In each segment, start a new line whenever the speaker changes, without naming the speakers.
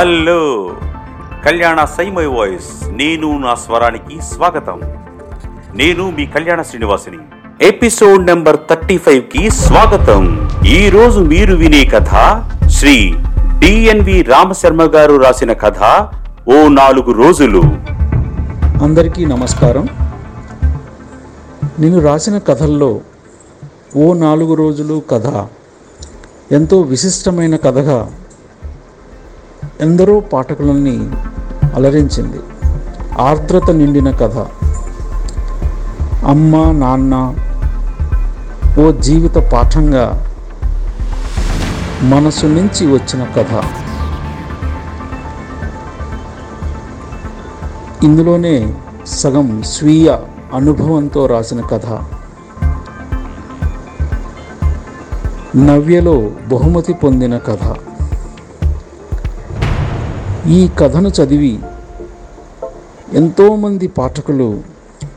Hello. కళ్యాణ సైమై voice. నేను నా స్వరానికి స్వాగతం. నేను మీ కళ్యాణ శ్రీనివాసిని. ఎపిసోడ్ నెంబర్ థర్టీ ఫైవ్కి స్వాగతం. ఈ రోజు మీరు వినే కథ శ్రీ డిఎన్వి రామశర్మ గారు రాసిన కథ ఓ నాలుగు రోజులు.
అందరికీ నమస్కారం. నేను రాసిన కథల్లో ఓ నాలుగు రోజులు కథ ఎంతో విశిష్టమైన కథగా ఎందరో పాఠకులని అలరించింది. ఆర్ద్రత నిండిన కథ. అమ్మ నాన్న ఓ జీవిత పాఠంగా మనసు నుంచి వచ్చిన కథ. ఇందులోనే సగం స్వీయ అనుభవంతో రాసిన కథ. నవ్యలో బహుమతి పొందిన కథ. ఈ కథను చదివి ఎంతోమంది పాఠకులు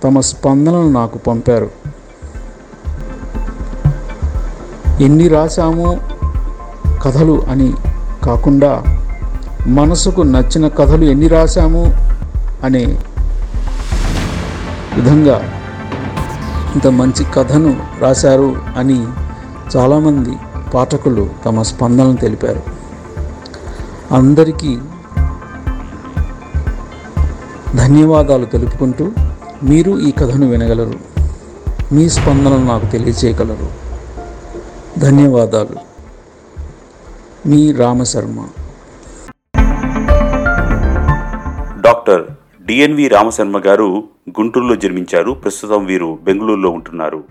తమ స్పందనలు నాకు పంపారు. ఎన్ని రాశామో కథలు అని కాకుండా మనసుకు నచ్చిన కథలు ఎన్ని రాశాము అనే విధంగా ఇంత మంచి కథను రాశారు అని చాలామంది పాఠకులు తమ స్పందనలు తెలిపారు. అందరికీ ధన్యవాదాలు తెలుపుకుంటూ మీరు ఈ కథను వినగలరు. మీ స్పందనను నాకు తెలియచేయగలరు ధన్యవాదాలు. మీ రామశర్మ.
డాక్టర్ డిఎన్వి రామశర్మ గారు గుంటూరులో జన్మించారు. ప్రస్తుతం వీరు బెంగళూరులో ఉంటున్నారు.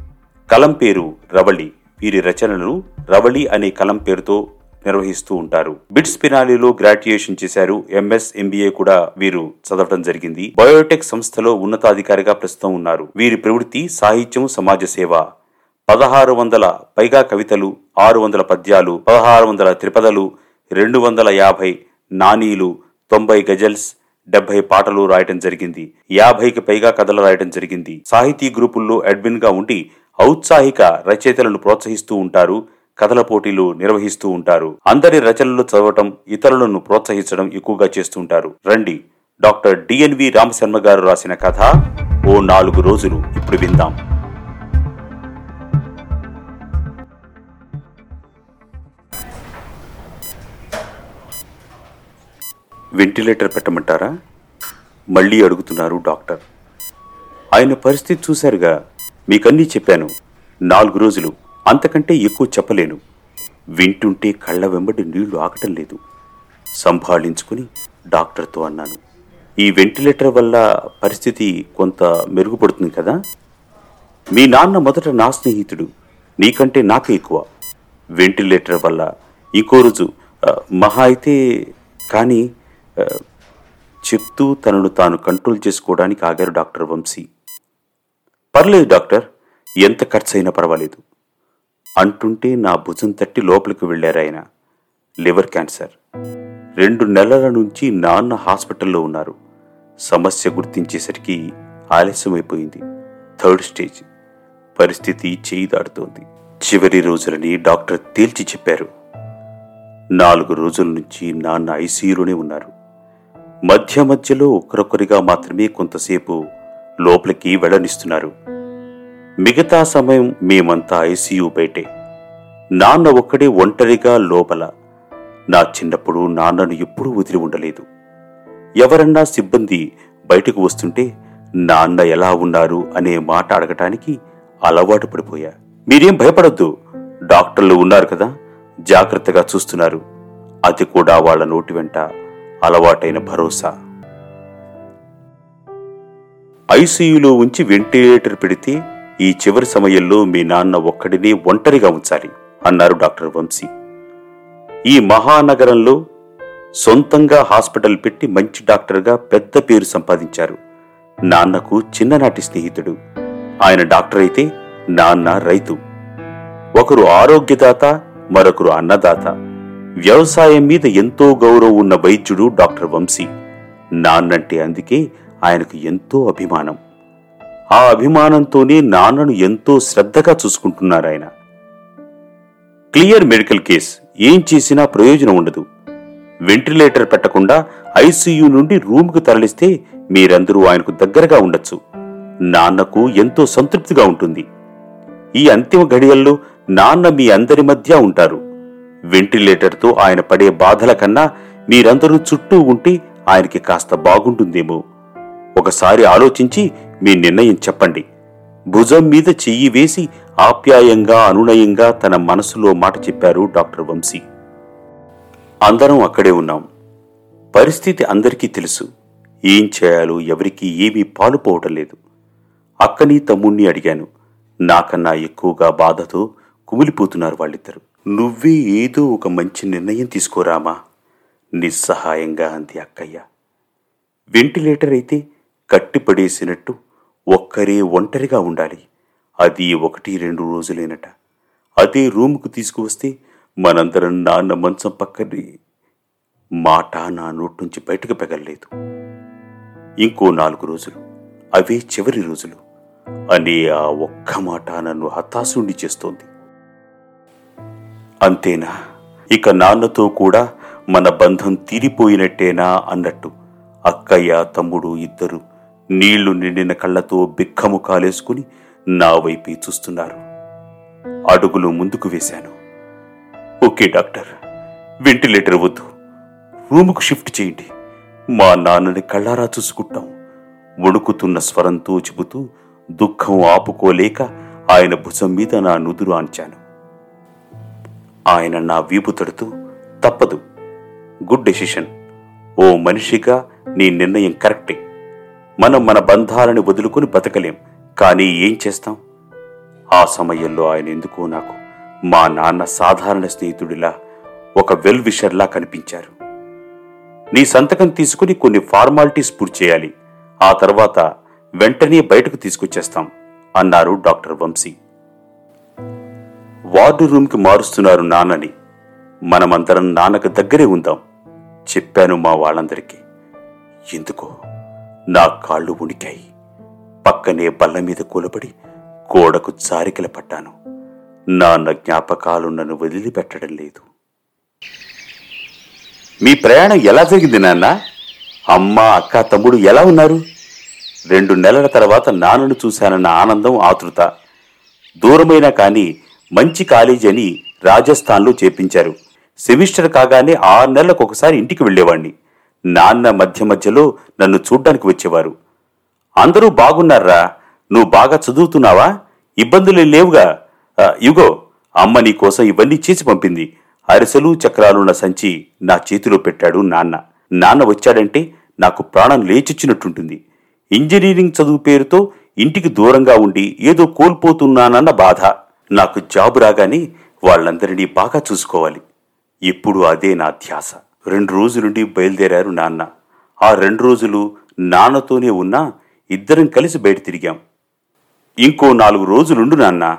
కలం పేరు రవళి. వీరి రచనలు రవళి అనే కలం పేరుతో నిర్వహిస్తూ ఉంటారు. బిట్స్ పినాలిలో గ్రాడ్యుయేషన్ చేశారు. ఎంఎస్ ఎంబీఏ కూడా వీరు చదవడం జరిగింది. బయోటెక్ సంస్థలో ఉన్నతాధికారిగా ప్రస్తుతం ఉన్నారు. వీరి ప్రవృత్తి సాహిత్యం సమాజ సేవ. పదహారు వందల పైగా కవితలు ఆరు వందల పద్యాలు పదహారు వందల త్రిపదలు రెండు వందల యాభై నానీలు తొంభై గజల్స్ డెబ్బై పాటలు రాయటం జరిగింది. యాభైకి పైగా కథలు రాయటం జరిగింది. సాహితీ గ్రూపుల్లో అడ్మిన్గా ఉండి ఔత్సాహిక రచయితలను ప్రోత్సహిస్తూ ఉంటారు. కథల పోటీలు నిర్వహిస్తూ ఉంటారు. అందరి రచనలు చదవటం ఇతరులను ప్రోత్సహించడం ఎక్కువగా చేస్తుంటారు రండి డాక్టర్ డిఎన్వి రామశర్మ గారు రాసిన కథ ఓ నాలుగు రోజులు ఇప్పుడు విందాం. వెంటిలేటర్ పెట్టమంటారా? మళ్ళీ అడుగుతున్నారు డాక్టర్. ఆయన పరిస్థితి చూశారుగా. మీకన్నీ చెప్పాను. నాలుగు రోజులు. అంతకంటే ఎక్కువ చెప్పలేను. వింటుంటే కళ్ళ వెంబడి నీళ్ళు ఆగటం లేదు. సంభాళించుకుని డాక్టర్తో అన్నాను. ఈ వెంటిలేటర్ వల్ల పరిస్థితి కొంత మెరుగుపడుతుంది కదా? మీ నాన్న మొదట నా స్నేహితుడు. నీకంటే నాకే ఎక్కువ. వెంటిలేటర్ వల్ల ఇంకో రోజు మహా అయితే కానీ చెప్తూ తనను తాను కంట్రోల్ చేసుకోవడానికి ఆగారు డాక్టర్ వంశీ. పర్లేదు డాక్టర్ ఎంత ఖర్చయినా పర్వాలేదు. అంటుంటే నా భుజం తట్టి లోపలికి వెళ్ళారాయన లివర్ క్యాన్సర్. రెండు నెలల నుంచి నాన్న హాస్పిటల్లో ఉన్నారు. సమస్య గుర్తించేసరికి ఆలస్యమైపోయింది. Third stage. పరిస్థితి చేయి దాడుతోంది చివరి రోజులని డాక్టర్ తేల్చి చెప్పారు. నాలుగు రోజుల నుంచి నాన్న ఐసీయూలోనే ఉన్నారు. మధ్య మధ్యలో ఒకరొకరిగా మాత్రమే కొంతసేపు లోపలికి వెళ్ళనిస్తున్నారు. మిగతా సమయం మేమంతా ఐసీయూ బయటే నాన్న ఒక్కడే ఒంటరిగా లోపల. నా చిన్నప్పుడు నాన్నను ఎప్పుడూ వదిలి ఉండలేదు. ఎవరన్నా సిబ్బంది బయటకు వస్తుంటే నాన్న ఎలా ఉన్నారు? అనే మాట అడగటానికి అలవాటు పడిపోయా. మీరేం భయపడొద్దు. డాక్టర్లు ఉన్నారు కదా జాగ్రత్తగా చూస్తున్నారు. అది కూడా వాళ్ళ నోటి వెంట అలవాటైన భరోసా. ఐసీయూలో ఉంచి వెంటిలేటర్ పెడితే ఈ చివరి సమయంలో మీ నాన్న ఒక్కడినే ఒంటరిగా ఉంచాలి అన్నారు డాక్టర్ వంశీ. ఈ మహానగరంలో సొంతంగా హాస్పిటల్ పెట్టి మంచి డాక్టర్గా పెద్ద పేరు సంపాదించారు. నాన్నకు చిన్ననాటి స్నేహితుడు. ఆయన డాక్టర్ అయితే నాన్న రైతు. ఒకరు ఆరోగ్యదాత మరొకరు అన్నదాత. వ్యవసాయం మీద ఎంతో గౌరవం ఉన్న వైద్యుడు డాక్టర్ వంశీ. నాన్నంటే అందుకే ఆయనకు ఎంతో అభిమానం. ఆ అభిమానంతోనే నాన్నను ఎంతో శ్రద్ధగా చూసుకుంటున్నారు ఆయన. క్లియర్ మెడికల్ కేస్ ఏం చేసినా ప్రయోజనం ఉండదు. వెంటిలేటర్ పెట్టకుండా ఐసీయూ నుండి రూమ్కు తరలిస్తే మీరందరూ ఆయనకు దగ్గరగా ఉండొచ్చు. నాన్నకు ఎంతో సంతృప్తిగా ఉంటుంది. ఈ అంతిమ ఘడియల్లో నాన్న మీ అందరి మధ్య ఉంటారు. వెంటిలేటర్తో ఆయన పడే బాధల కన్నా మీరందరూ చుట్టూ ఉంటే ఆయనకి కాస్త బాగుంటుందేమో. ఒకసారి ఆలోచించి మీ నిర్ణయం చెప్పండి. భుజం మీద చెయ్యి వేసి ఆప్యాయంగా అనునయంగా తన మనసులో మాట చెప్పారు డాక్టర్ వంశీ. అందరం అక్కడే ఉన్నాం. పరిస్థితి అందరికీ తెలుసు. ఏం చేయాలో ఎవరికీ ఏమీ పాలుపోవటం లేదు. అక్కని తమ్ముణ్ణి అడిగాను. నాకన్నా ఎక్కువగా బాధతో కుమిలిపోతున్నారు వాళ్ళిద్దరు. నువ్వే ఏదో ఒక మంచి నిర్ణయం తీసుకోరామా? నిస్సహాయంగా అంది అక్కయ్య. వెంటిలేటర్ అయితే కట్టిపడేసినట్టు ఒక్కరే ఒంటరిగా ఉండాలి. అది ఒకటి రెండు రోజులేనట. అదే రూముకు తీసుకువస్తే మనందరం నాన్న మంచం పక్కనే మాట నా నోటి నుంచి బయటకు పెగలలేదు. ఇంకో నాలుగు రోజులు అవే చివరి రోజులు. అనే ఆ ఒక్క మాట నన్ను హతాశుండి చేస్తోంది. అంతేనా? ఇక నాన్నతో కూడా మన బంధం తీరిపోయినట్టేనా అన్నట్టు అక్కయ్య తమ్ముడు ఇద్దరు నీళ్ళు నిండిన కళ్ళతో బిక్కము కాలేసుకుని నా వైపే చూస్తున్నారు. అడుగులు ముందుకు వేశాను. ఓకే డాక్టర్ వెంటిలేటర్ వద్దు. రూముకు షిఫ్ట్ చేయండి. మా నాన్నని కళ్ళారా చూసుకుంటాం. వణుకుతున్న స్వరంతో చెబుతూ దుఃఖం ఆపుకోలేక ఆయన భుజం మీద నా నుదురు ఆంచాను. ఆయన నా వీపు తడుతూ తప్పదు. Good decision. ఓ మనిషిగా నీ నిర్ణయం కరెక్టే. మనం మన బంధాలను వదులుకుని బతకలేం. కానీ ఏం చేస్తాం? ఆ సమయంలో ఆయన ఎందుకో నాకు మా నాన్న సాధారణ స్నేహితుడిలా ఒక వెల్ విషర్లా కనిపించారు. నీ సంతకం తీసుకుని కొన్ని ఫార్మాలిటీస్ పూర్తి చేయాలి. ఆ తర్వాత వెంటనే బయటకు తీసుకొచ్చేస్తాం అన్నారు డాక్టర్ వంశీ. వార్డు రూమ్కి మారుస్తున్నారు నాన్నని. మనమందరం నాన్నకు దగ్గరే ఉందాం చెప్పాను మా వాళ్ళందరికీ. ఎందుకో? నా కాళ్ళు ఉణికాయి పక్కనే బల్ల మీద కూలబడి గోడకు చారికల పట్టాను. నాన్న జ్ఞాపకాలు నన్ను వదిలిపెట్టడం లేదు. మీ ప్రయాణం ఎలా జరిగింది నాన్న? అమ్మ అక్క తమ్ముడు ఎలా ఉన్నారు? రెండు నెలల తర్వాత నాన్నను చూశానన్న ఆనందం ఆతృత. దూరమైనా కానీ మంచి కాలేజీ అని రాజస్థాన్లో చేపించారు సెమిస్టర్ కాగానే ఆరు నెలలకు ఒకసారి ఇంటికి వెళ్ళేవాణ్ణి. నాన్న మధ్య మధ్యలో నన్ను చూడ్డానికి వచ్చేవారు. అందరూ బాగున్నారా? నువ్వు బాగా చదువుతున్నావా? ఇబ్బందులు లేవుగా. ఇగో అమ్మ నీ కోసం ఇవన్నీ చేసి పంపింది. అరిసెలు చక్రాలున్న సంచి నా చేతిలో పెట్టాడు నాన్న. నాన్న వచ్చాడంటే నాకు ప్రాణం లేచిచ్చినట్టుంటుంది. ఇంజనీరింగ్ చదువు పేరుతో ఇంటికి దూరంగా ఉండి ఏదో కోల్పోతున్నానన్న బాధ. నాకు జాబు రాగానే వాళ్ళందరినీ బాగా చూసుకోవాలి. ఎప్పుడు అదే నా ధ్యాస. రెండు రోజుల నుండి బయలుదేరారు నాన్న. ఆ రెండు రోజులు నాన్నతోనే ఉన్నా ఇద్దరం కలిసి బయట తిరిగాం. ఇంకో నాలుగు రోజులుండు నాన్న.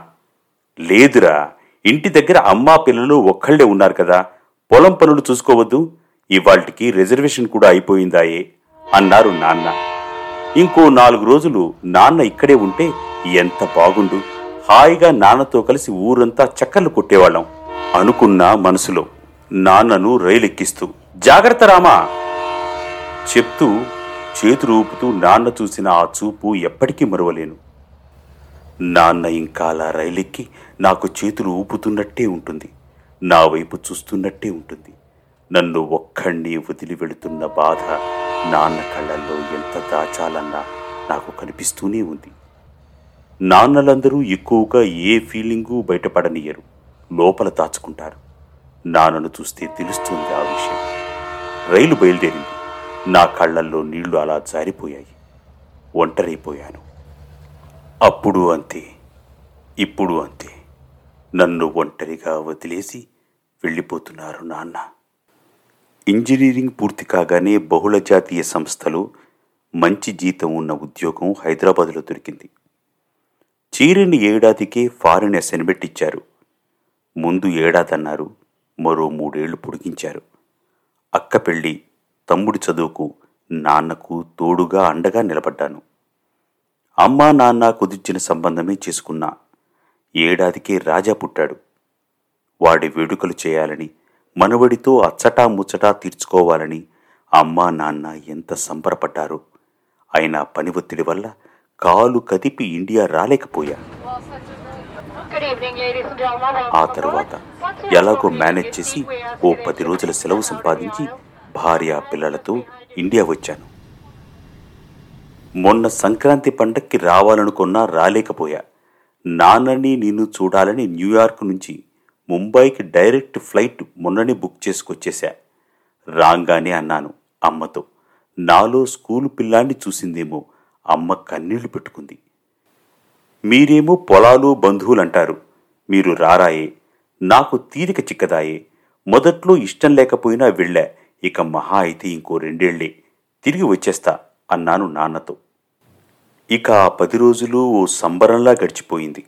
లేదురా ఇంటి దగ్గర అమ్మా పిల్లలు ఒక్కళ్ళే ఉన్నారు కదా పొలం పనులు చూసుకోవద్దు ఇవాల్టికి రిజర్వేషన్ కూడా అయిపోయిందాయే అన్నారు నాన్న. ఇంకో నాలుగు రోజులు నాన్న ఇక్కడే ఉంటే ఎంత బాగుండు. హాయిగా నాన్నతో కలిసి ఊరంతా చక్కర్లు కొట్టేవాళ్ళం అనుకున్నా మనసులో. నాన్నను రైలెక్కిస్తూ. జాగ్రత్త రామా! చెప్తూ చేతులు ఊపుతూ నాన్న చూసిన ఆ చూపు ఎప్పటికీ మరువలేను. నాన్న ఇంకా అలా రైలెక్కి నాకు చేతులు ఊపుతున్నట్టే ఉంటుంది. నా వైపు చూస్తున్నట్టే ఉంటుంది. నన్ను ఒక్కడిని వదిలి వెళుతున్న బాధ నాన్న కళ్ళల్లో ఎంత దాచాలన్నా నాకు కనిపిస్తూనే ఉంది. నాన్నలందరూ ఎక్కువగా ఏ ఫీలింగు బయటపడనియరు. లోపల దాచుకుంటారు. నాన్నను చూస్తే తెలుస్తుంది ఆ విషయం. రైలు బయలుదేరింది. నా కళ్ళల్లో నీళ్ళు అలా జారిపోయాయి. ఒంటరైపోయాను. అప్పుడు అంతే. ఇప్పుడు అంతే. నన్ను ఒంటరిగా వదిలేసి వెళ్ళిపోతున్నారు నాన్న. ఇంజనీరింగ్ పూర్తి కాగానే బహుళ జాతీయ సంస్థలో మంచి జీతం ఉన్న ఉద్యోగం హైదరాబాదులో దొరికింది. చీరని ఏడాదికే ఫారిన్ అసైన్మెంట్ ఇచ్చారు. ముందు ఏడాదన్నారు. మరో మూడేళ్ళు పొడిగించారు. అక్క పెళ్ళి తమ్ముడి చదువుకు నాన్నకు తోడుగా అండగా నిలబడ్డాను. అమ్మా నాన్న కుదిర్చిన సంబంధమే చేసుకున్నా. ఏడాదికే రాజా పుట్టాడు. వాడి వేడుకలు చేయాలని మనవడితో అచ్చటా ముచ్చటా తీర్చుకోవాలని అమ్మా నాన్న ఎంత సంబరపడ్డారు. అయినా పని ఒత్తిడి వల్ల కాలు కదిపి ఇండియా రాలేకపోయా. ఆ తర్వాత ఎలాగో మేనేజ్ చేసి ఓ పది రోజుల సెలవు సంపాదించి భార్య పిల్లలతో ఇండియా వచ్చాను. మొన్న సంక్రాంతి పండక్కి రావాలనుకున్నా రాలేకపోయా. నాన్నని నిన్ను చూడాలని న్యూయార్క్ నుంచి ముంబైకి డైరెక్ట్ ఫ్లైట్ మొన్ననే బుక్ చేసుకొచ్చేశా. రాంగానే అన్నాను అమ్మతో. నాలో స్కూలు పిల్లాన్ని చూసిందేమో. అమ్మ కన్నీళ్ళు పెట్టుకుంది. మీరేమో పొలాలు బంధువులంటారు. మీరు రారాయే. నాకు తీరిక చిక్కదాయే. మొదట్లో ఇష్టం లేకపోయినా వెళ్ళా. ఇక మహా అయితే ఇంకో రెండేళ్ళే. తిరిగి వచ్చేస్తా అన్నాను నాన్నతో. ఇక ఆ పది రోజులు ఓ సంబరంలా గడిచిపోయింది.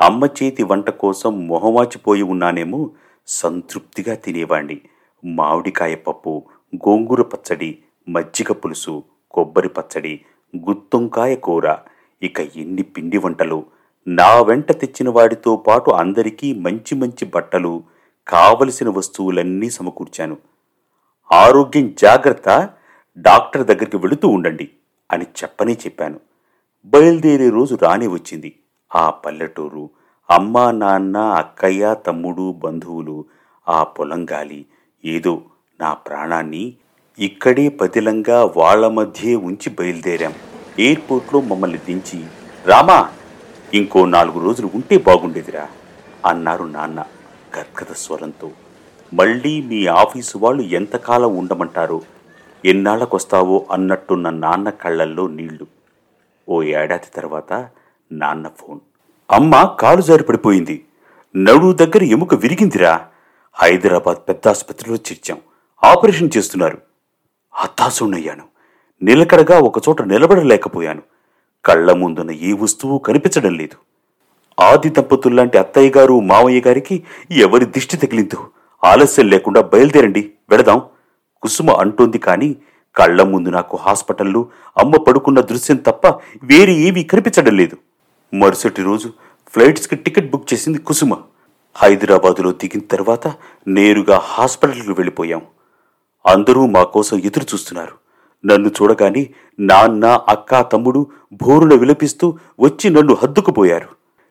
అమ్మ చేతి వంట కోసం మొహమాచిపోయి ఉన్నానేమో సంతృప్తిగా తినేవాణ్ణి. మామిడికాయ పప్పు గోంగూర పచ్చడి మజ్జిగ పులుసు కొబ్బరి పచ్చడి గుత్తొంకాయ కూర ఇక ఎన్ని పిండి వంటలు నా వెంట తెచ్చిన వాడితో పాటు అందరికీ మంచి మంచి బట్టలు కావలసిన వస్తువులన్నీ సమకూర్చాను. ఆరోగ్యం జాగ్రత్త డాక్టర్ దగ్గరికి వెళుతూ ఉండండి అని చెప్పనే చెప్పాను. బయలుదేరే రోజు రానే వచ్చింది. ఆ పల్లెటూరు అమ్మా నాన్న అక్కయ్య తమ్ముడు బంధువులు ఆ పొలం గాలి ఏదో నా ప్రాణాన్ని ఇక్కడే పదిలంగా వాళ్ళ మధ్యే ఉంచి బయలుదేరాం. ఎయిర్పోర్ట్లో మమ్మల్ని దించి రామా ఇంకో నాలుగు రోజులు ఉంటే బాగుండేదిరా అన్నారు నాన్న గద్గద స్వరంతో. మళ్ళీ మీ ఆఫీసు వాళ్ళు ఎంతకాలం ఉండమంటారో? ఎన్నాళ్ళకొస్తావో అన్నట్టున్న నాన్న కళ్ళల్లో నీళ్ళు. ఓ ఏడాది తర్వాత నాన్న ఫోన్. అమ్మ కాలు జారి పడిపోయింది. నడు దగ్గర ఎముక విరిగిందిరా. హైదరాబాద్ పెద్ద ఆసుపత్రిలో చేర్చాం. ఆపరేషన్ చేస్తున్నారు. హతాశుణ్ణయ్యాను. నిలకడగా ఒకచోట నిలబడలేకపోయాను. కళ్ళ ముందున్న ఏ వస్తువు కనిపించడం లేదు. ఆది దంపతుల్లాంటి అత్తయ్య గారు మావయ్య గారికి ఎవరి దిష్టి తగిలిందో ఆలస్యం లేకుండా బయలుదేరండి వెళదాం. కుసుమ అంటోంది కాని కళ్ళ ముందు నాకు హాస్పిటల్లో అమ్మ పడుకున్న దృశ్యం తప్ప వేరే ఏమీ కనిపించడం లేదు. మరుసటి రోజు ఫ్లైట్స్కి టికెట్ బుక్ చేసింది కుసుమ. హైదరాబాదులో దిగిన తర్వాత నేరుగా హాస్పిటల్కి వెళ్ళిపోయాం. అందరూ మా కోసం ఎదురు చూస్తున్నారు నన్ను చూడగానే నాన్న అక్క తమ్ముడు భోరున విలపిస్తూ వచ్చి నన్ను హద్దుకుపోయారు.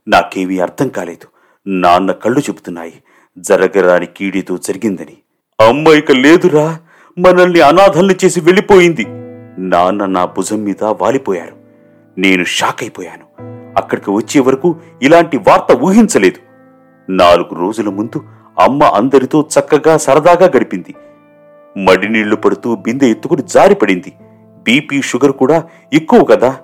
నాకేమీ అర్థం కాలేదు. నాన్న కళ్ళు చెబుతున్నాయి. జరగరాని కీడితో జరిగిందని. అమ్మ ఇక లేదురా. మనల్ని అనాథల్ని చేసి వెళ్ళిపోయింది. నాన్న నా భుజం మీద వాలిపోయారు. నేను షాక్ అయిపోయాను. అక్కడికి వచ్చే వరకు ఇలాంటి వార్త ఊహించలేదు. నాలుగు రోజుల ముందు అమ్మ అందరితో చక్కగా సరదాగా గడిపింది. మడినీళ్ళు పడుతూ బిందె ఎత్తుకుని జారిపడింది బీపీ షుగర్ కూడా ఎక్కువ కదా?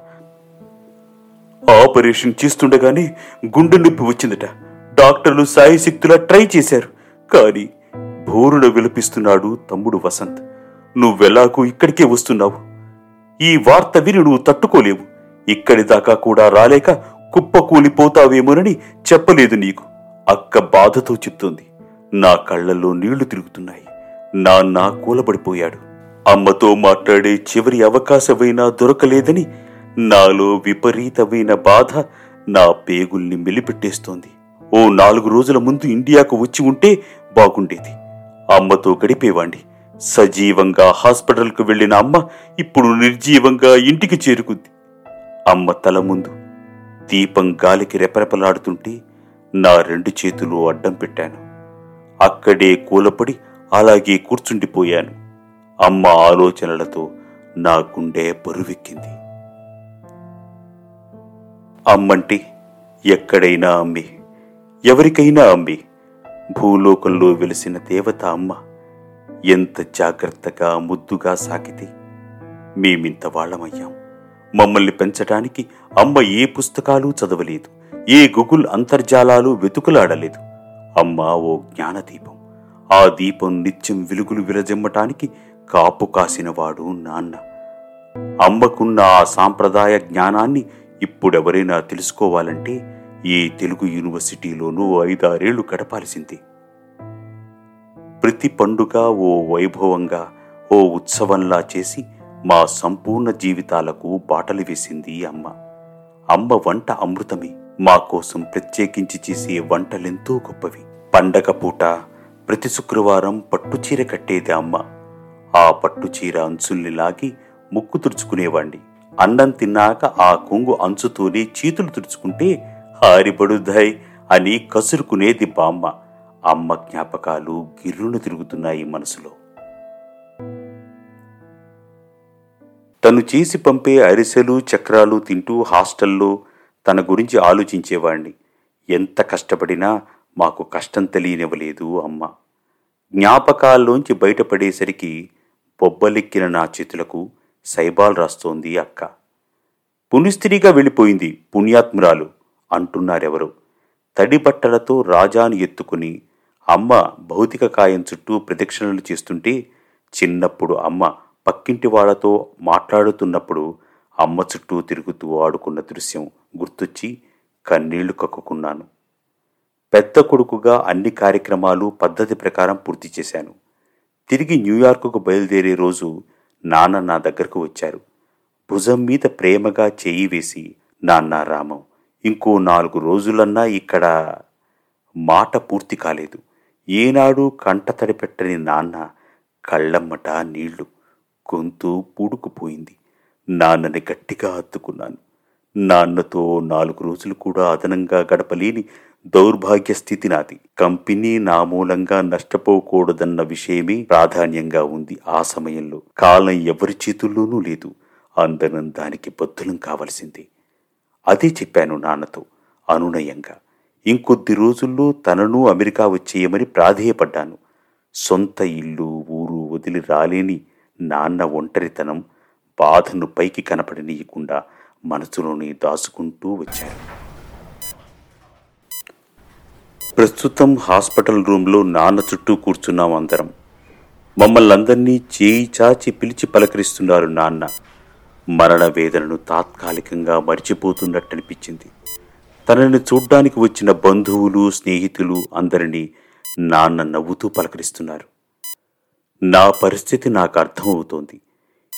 ఆపరేషన్ చేస్తుండగానే గుండె నొప్పి వచ్చిందట. డాక్టర్లు సాయశక్తులా ట్రై చేశారు. కానీ భోరున విలపిస్తున్నాడు తమ్ముడు వసంత్. నువ్వెలాగూ ఇక్కడికే వస్తున్నావు? ఈ వార్త విని నువ్వు తట్టుకోలేవు. ఇక్కడి దాకా కూడా రాలేక కుప్పకూలిపోతావేమోనని చెప్పలేదు నీకు. అక్క బాధతో చెప్తోంది. నా కళ్ళల్లో నీళ్ళు తిరుగుతున్నాయి. నాన్న కూలబడిపోయాడు. అమ్మతో మాట్లాడే చివరి అవకాశమైనా దొరకలేదని నాలో విపరీతమైన బాధ నా పేగుల్ని మెలిపెట్టేస్తోంది. ఓ నాలుగు రోజుల ముందు ఇండియాకు వచ్చి ఉంటే బాగుండేది. అమ్మతో గడిపేవాణ్ణి. సజీవంగా హాస్పిటల్కు వెళ్ళిన అమ్మ ఇప్పుడు నిర్జీవంగా ఇంటికి చేరుకుంది. అమ్మ తల ముందు దీపం గాలికి రెపరెపలాడుతుంటే నా రెండు చేతులు అడ్డం పెట్టాను. అక్కడే కూలపడి అలాగే కూర్చుండిపోయాను. అమ్మ ఆలోచనలతో నా గుండె బరువెక్కింది. అమ్మంటే ఎక్కడైనా అమ్మి ఎవరికైనా అమ్మి భూలోకంలో వెలిసిన దేవత అమ్మ ఎంత జాగ్రత్తగా ముద్దుగా సాకితే మేమింత వాళ్ళమయ్యాం. మమ్మల్ని పెంచటానికి అమ్మ ఏ పుస్తకాలు చదవలేదు ఏ గూగుల్ అంతర్జాలాలు వెతుకులాడలేదు. అమ్మ ఓ జ్ఞానదీపం. ఆ దీపం నిత్యం వెలుగులు విరజమ్మటానికి కాపు కాసినవాడు నాన్న. అమ్మకున్న ఆ సాంప్రదాయ జ్ఞానాన్ని ఇప్పుడెవరైనా తెలుసుకోవాలంటే ఏ తెలుగు యూనివర్సిటీలోనూ ఐదారేళ్ళు గడపాల్సింది. ప్రతి పండుగ ఓ వైభవంగా ఓ ఉత్సవంలా చేసి మా సంపూర్ణ జీవితాలకు బాటలు వేసింది అమ్మ. అమ్మ వంట అమృతమే మా కోసం ప్రత్యేకించి చేసే వంటలెంతో గొప్పవి. పండగ పూట ప్రతి శుక్రవారం పట్టుచీర కట్టేది అమ్మ. ఆ పట్టుచీర అంచుల్ని లాగి ముక్కు తుడుచుకునేవాణ్ణి. అన్నం తిన్నాక ఆ కొంగు అంచుతోనే చీతులు తుడుచుకుంటే హారిబడుదాయ్ అని కసురుకునేది బామ్మ అమ్మ జ్ఞాపకాలు గిర్రును తిరుగుతున్నాయి మనసులో. తను చేసి పంపే అరిసెలు చక్రాలు తింటూ హాస్టల్లో తన గురించి ఆలోచించేవాణ్ణి. ఎంత కష్టపడినా మాకు కష్టం తెలియనివ్వలేదు అమ్మ. జ్ఞాపకాల్లోంచి బయటపడేసరికి బొబ్బలెక్కిన నా చేతులకు సైబాల్ రాస్తోంది అక్క. పునిస్త్రీగా వెళ్ళిపోయింది పుణ్యాత్మురాలు అంటున్నారెవరు. తడి బట్టలతో రాజాను ఎత్తుకుని అమ్మ భౌతిక కాయం చుట్టూ ప్రదక్షిణలు చేస్తుంటే చిన్నప్పుడు అమ్మ పక్కింటి వాళ్ళతో మాట్లాడుతున్నప్పుడు అమ్మ చుట్టూ తిరుగుతూ ఆడుకున్న దృశ్యం గుర్తొచ్చి కన్నీళ్ళు కక్కుకున్నాను. పెద్ద కొడుకుగా అన్ని కార్యక్రమాలు పద్ధతి ప్రకారం పూర్తి చేశాను. తిరిగి న్యూయార్కుకు బయలుదేరే రోజు నాన్న నా దగ్గరకు వచ్చారు. భుజం మీద ప్రేమగా చేయి వేసి నాన్న రామం ఇంకో నాలుగు రోజులన్నా ఇక్కడ మాట పూర్తి కాలేదు. ఏనాడు కంట తడిపెట్టని నాన్న కళ్ళమ్మట నీళ్ళు గొంతు పూడుకుపోయింది. నాన్నని గట్టిగా హత్తుకున్నాను. నాన్నతో నాలుగు రోజులు కూడా అదనంగా గడపలేని దౌర్భాగ్య స్థితి నాది కంపెనీ నా మూలంగా నష్టపోకూడదన్న విషయమే ప్రాధాన్యంగా ఉంది ఆ సమయంలో. కాలం ఎవరి చేతుల్లోనూ లేదు. అందరం దానికి బద్దులం కావలసింది. అదే చెప్పాను నాన్నతో అనునయంగా. ఇంకొద్ది రోజుల్లో తనను అమెరికా వచ్చేయమని ప్రాధేయపడ్డాను. సొంత ఇల్లు ఊరు వదిలి రాలేని నాన్న ఒంటరితనం బాధను పైకి కనపడనీయకుండా మనసులోనే దాచుకుంటూ వచ్చారు. ప్రస్తుతం హాస్పిటల్ రూమ్లో నాన్న చుట్టూ కూర్చున్నాం అందరం. మమ్మల్ని అందరినీ చేయి చాచి పిలిచి పలకరిస్తున్నారు నాన్న. మరణ వేదనను తాత్కాలికంగా మరిచిపోతున్నట్టనిపించింది. తనని చూడ్డానికి వచ్చిన బంధువులు స్నేహితులు అందరినీ నాన్న నవ్వుతూ పలకరిస్తున్నారు. నా పరిస్థితి నాకు అర్థమవుతోంది.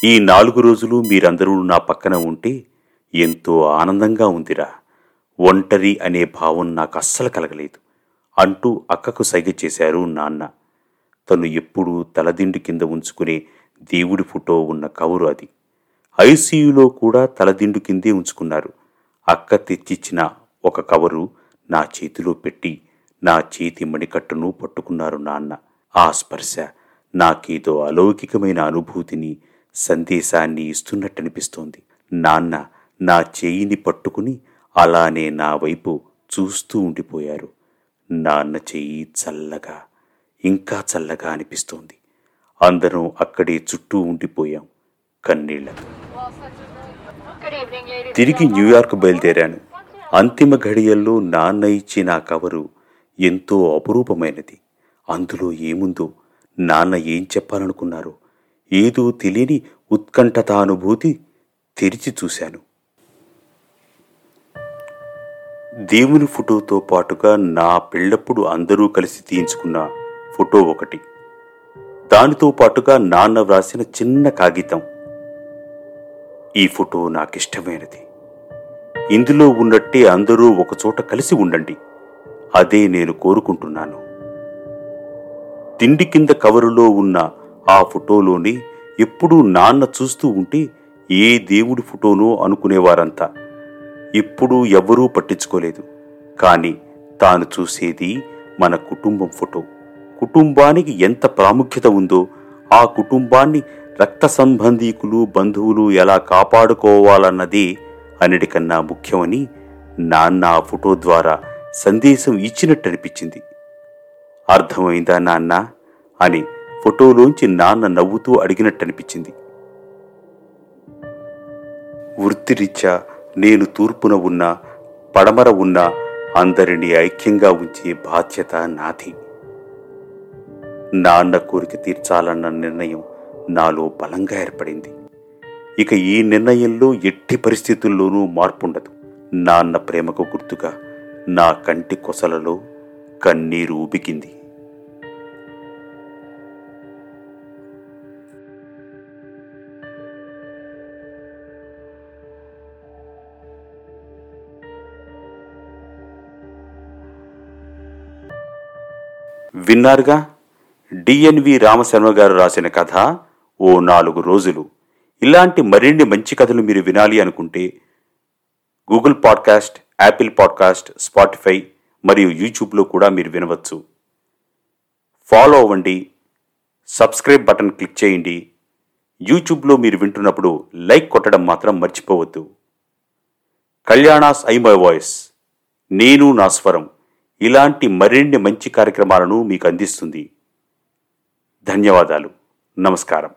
ఈ నాలుగు రోజులు మీరందరూ నా పక్కన ఉంటే ఎంతో ఆనందంగా ఉందిరా. ఒంటరి అనే భావం నాకు అస్సలు కలగలేదు. అంటూ అక్కకు సైగ చేశారు నాన్న. తను ఎప్పుడూ తలదిండు కింద ఉంచుకునే దేవుడి ఫోటో ఉన్న కవరు అది. ఐసీయూలో కూడా తలదిండు కిందే ఉంచుకున్నారు. అక్క తెచ్చిచ్చిన ఒక కవరు నా చేతిలో పెట్టి నా చేతి మణికట్టును పట్టుకున్నారు నాన్న. ఆ స్పర్శ నాకేదో అలౌకికమైన అనుభూతిని సందేశాన్ని ఇస్తున్నట్టనిపిస్తోంది. నాన్న నా చేయిని పట్టుకుని అలానే నా వైపు చూస్తూ ఉండిపోయారు. నాన్న చెయ్యి చల్లగా ఇంకా చల్లగా అనిపిస్తోంది. అందరం అక్కడే చుట్టూ ఉండిపోయాం
కన్నీళ్ళతో.
తిరిగి న్యూయార్క్ బయలుదేరాను. అంతిమ ఘడియల్లో నాన్న ఇచ్చిన ఆ కవరు ఎంతో అపురూపమైనది. అందులో ఏముందో నాన్న ఏం చెప్పాలనుకున్నారో ఏదో తెలియని ఉత్కంఠతానుభూతి తెరిచి చూశాను. దేవుని ఫోటోతో పాటుగా నా పెళ్ళప్పుడు అందరూ కలిసి తీయించుకున్న ఫోటో ఒకటి. దానితో పాటుగా నాన్న వ్రాసిన చిన్న కాగితం. ఈ ఫోటో నాకిష్టమైనది. ఇందులో ఉన్నట్టే అందరూ ఒకచోట కలిసి ఉండండి. అదే నేను కోరుకుంటున్నాను. తిండి కింద కవరులో ఉన్న ఆ ఫోటోలోని ఎప్పుడూ నాన్న చూస్తూ ఉంటే ఏ దేవుడి ఫోటోనో అనుకునేవారంతా. ఎప్పుడూ ఎవరూ పట్టించుకోలేదు. కానీ తాను చూసేది మన కుటుంబం ఫోటో. కుటుంబానికి ఎంత ప్రాముఖ్యత ఉందో ఆ కుటుంబాన్ని రక్త సంబంధీకులు బంధువులు ఎలా కాపాడుకోవాలన్నది అన్నిటికన్నా ముఖ్యమని నాన్న ఆ ఫోటో ద్వారా సందేశం ఇచ్చినట్టు అనిపించింది. అర్థమైందా నాన్న? అని ఫోటోలోంచి నాన్న నవ్వుతూ అడిగినట్టు అనిపించింది. వృత్తిరీత్యా నేను తూర్పున ఉన్నా పడమర ఉన్నా అందరినీ ఐక్యంగా ఉంచే బాధ్యత నాది. నాన్న కోరిక తీర్చాలన్న నిర్ణయం నాలో బలంగా ఏర్పడింది. ఇక ఈ నిర్ణయంలో ఎట్టి పరిస్థితుల్లోనూ మార్పుండదు. నాన్న ప్రేమకు గుర్తుగా నా కంటి కొసలలో కన్నీరు ఉబికింది విన్నారుగా? డిఎన్వి రామశర్మ గారు రాసిన కథ ఓ నాలుగు రోజులు. ఇలాంటి మరిన్ని మంచి కథలు మీరు వినాలి అనుకుంటే Google podcast Apple podcast Spotify మరియు యూట్యూబ్లో కూడా మీరు వినవచ్చు. ఫాలో అవ్వండి సబ్స్క్రైబ్ బటన్ క్లిక్ చేయండి. యూట్యూబ్లో మీరు వింటున్నప్పుడు లైక్ కొట్టడం మాత్రం మర్చిపోవద్దు. Kalyana's I my voice. నేను నా స్వరం. ఇలాంటి మరిన్ని మంచి కార్యక్రమాలను మీకు అందిస్తుంది. ధన్యవాదాలు. నమస్కారం.